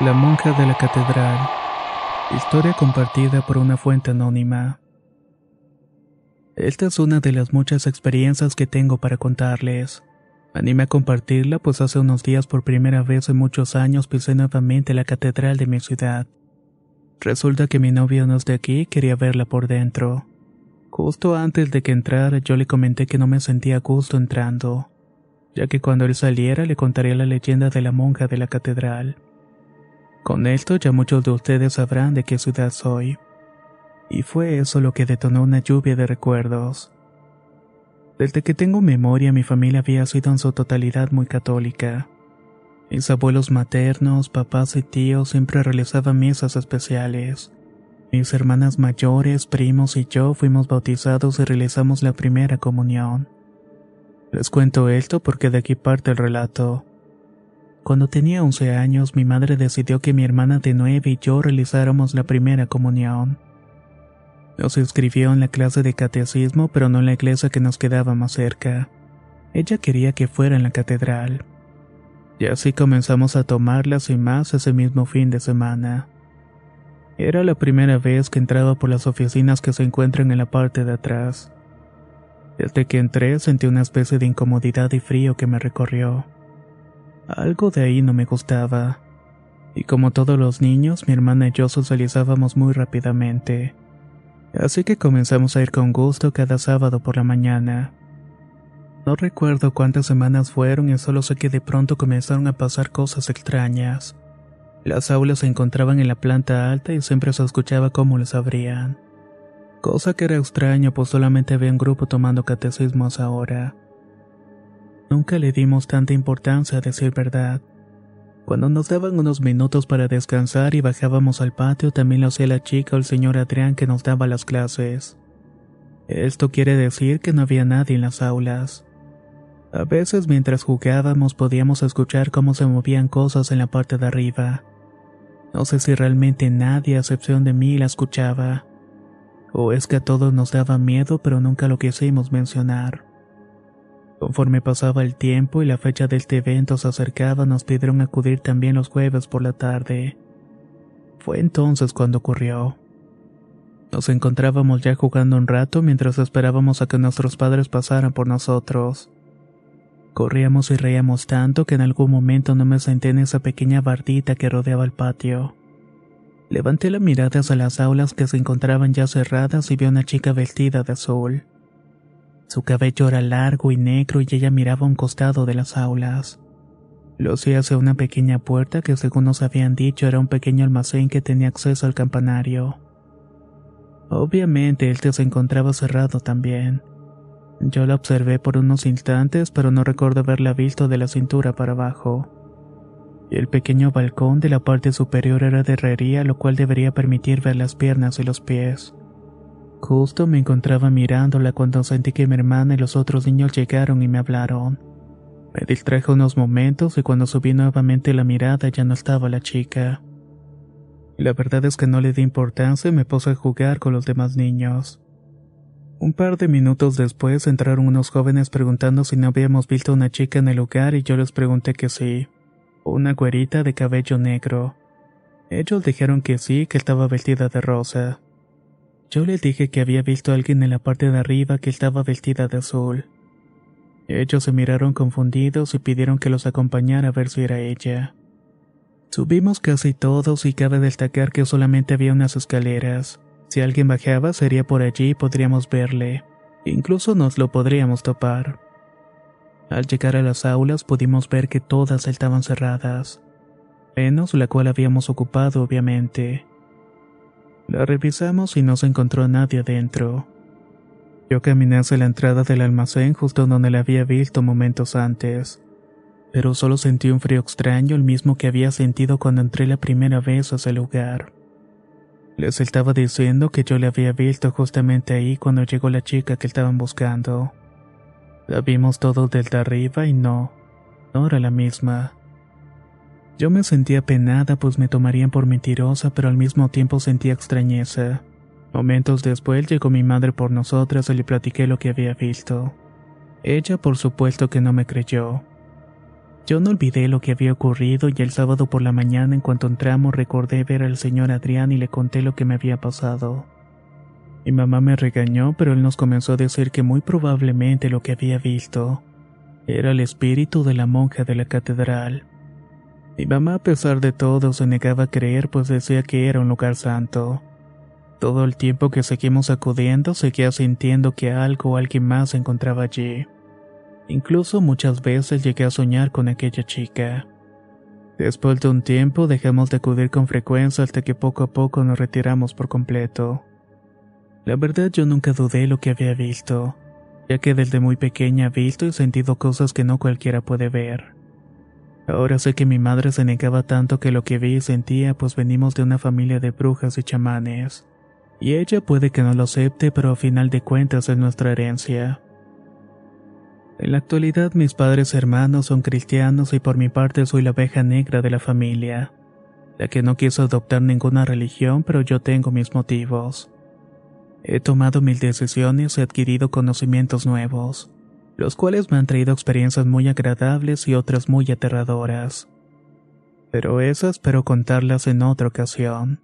La monja de la catedral. Historia compartida por una fuente anónima. Esta es una de las muchas experiencias que tengo para contarles. Me animé a compartirla pues hace unos días por primera vez en muchos años pisé nuevamente la catedral de mi ciudad. Resulta que mi novio no es de aquí y quería verla por dentro. Justo antes de que entrara yo le comenté que no me sentía a gusto entrando, ya que cuando él saliera le contaría la leyenda de la monja de la catedral. Con esto ya muchos de ustedes sabrán de qué ciudad soy. Y fue eso lo que detonó una lluvia de recuerdos. Desde que tengo memoria mi familia había sido en su totalidad muy católica. Mis abuelos maternos, papás y tíos siempre realizaban misas especiales. Mis hermanas mayores, primos y yo fuimos bautizados y realizamos la primera comunión. Les cuento esto porque de aquí parte el relato. Cuando tenía 11 años, mi madre decidió que mi hermana de 9 y yo realizáramos la primera comunión. Nos inscribió en la clase de catecismo, pero no en la iglesia que nos quedaba más cerca. Ella quería que fuera en la catedral. Y así comenzamos a tomarlas y más ese mismo fin de semana. Era la primera vez que entraba por las oficinas que se encuentran en la parte de atrás. Desde que entré sentí una especie de incomodidad y frío que me recorrió. Algo de ahí no me gustaba. Y como todos los niños, mi hermana y yo socializábamos muy rápidamente. Así que comenzamos a ir con gusto cada sábado por la mañana. No recuerdo cuántas semanas fueron y solo sé que de pronto comenzaron a pasar cosas extrañas. Las aulas se encontraban en la planta alta y siempre se escuchaba cómo les abrían. Cosa que era extraño pues solamente había un grupo tomando catecismos ahora. Nunca le dimos tanta importancia a decir verdad. Cuando nos daban unos minutos para descansar y bajábamos al patio, también lo hacía la chica o el señor Adrián que nos daba las clases. Esto quiere decir que no había nadie en las aulas. A veces mientras jugábamos podíamos escuchar cómo se movían cosas en la parte de arriba. No sé si realmente nadie, a excepción de mí, la escuchaba. O es que a todos nos daba miedo, pero nunca lo quisimos mencionar. Conforme pasaba el tiempo y la fecha de este evento se acercaba, nos pidieron acudir también los jueves por la tarde. Fue entonces cuando ocurrió. Nos encontrábamos ya jugando un rato mientras esperábamos a que nuestros padres pasaran por nosotros. Corríamos y reíamos tanto que en algún momento no me senté en esa pequeña bardita que rodeaba el patio. Levanté la mirada hacia las aulas que se encontraban ya cerradas y vi a una chica vestida de azul. Su cabello era largo y negro y ella miraba a un costado de las aulas. Lo hacía hacia una pequeña puerta que según nos habían dicho era un pequeño almacén que tenía acceso al campanario. Obviamente este se encontraba cerrado también. Yo la observé por unos instantes, pero no recuerdo haberla visto de la cintura para abajo. El pequeño balcón de la parte superior era de herrería, lo cual debería permitir ver las piernas y los pies. Justo me encontraba mirándola cuando sentí que mi hermana y los otros niños llegaron y me hablaron. Me distraje unos momentos y cuando subí nuevamente la mirada ya no estaba la chica. La verdad es que no le di importancia y me puse a jugar con los demás niños. Un par de minutos después entraron unos jóvenes preguntando si no habíamos visto una chica en el lugar y yo les pregunté que sí. Una güerita de cabello negro. Ellos dijeron que sí, que estaba vestida de rosa. Yo les dije que había visto a alguien en la parte de arriba que estaba vestida de azul. Ellos se miraron confundidos y pidieron que los acompañara a ver si era ella. Subimos casi todos y cabe destacar que solamente había unas escaleras. Si alguien bajaba sería por allí y podríamos verle. Incluso nos lo podríamos topar. Al llegar a las aulas pudimos ver que todas estaban cerradas, menos la cual habíamos ocupado obviamente. La revisamos y no se encontró nadie adentro. Yo caminé hacia la entrada del almacén justo donde la había visto momentos antes, pero solo sentí un frío extraño, el mismo que había sentido cuando entré la primera vez a ese lugar. Les estaba diciendo que yo la había visto justamente ahí cuando llegó la chica que estaban buscando. La vimos todos desde arriba y no, no era la misma. Yo me sentía penada pues me tomarían por mentirosa, pero al mismo tiempo sentía extrañeza. Momentos después llegó mi madre por nosotras y le platiqué lo que había visto. Ella por supuesto que no me creyó. Yo no olvidé lo que había ocurrido y el sábado por la mañana en cuanto entramos recordé ver al señor Adrián y le conté lo que me había pasado. Mi mamá me regañó, pero él nos comenzó a decir que muy probablemente lo que había visto era el espíritu de la monja de la catedral. Mi mamá a pesar de todo se negaba a creer pues decía que era un lugar santo. Todo el tiempo que seguimos acudiendo seguía sintiendo que algo o alguien más se encontraba allí. Incluso muchas veces llegué a soñar con aquella chica. Después de un tiempo dejamos de acudir con frecuencia hasta que poco a poco nos retiramos por completo. La verdad yo nunca dudé lo que había visto, ya que desde muy pequeña he visto y sentido cosas que no cualquiera puede ver. Ahora sé que mi madre se negaba tanto que lo que vi y sentía pues venimos de una familia de brujas y chamanes. Y ella puede que no lo acepte, pero a final de cuentas es nuestra herencia. En la actualidad mis padres hermanos son cristianos y por mi parte soy la abeja negra de la familia, la que no quiso adoptar ninguna religión, pero yo tengo mis motivos. He tomado mil decisiones y adquirido conocimientos nuevos los cuales me han traído experiencias muy agradables y otras muy aterradoras. Pero esas espero contarlas en otra ocasión.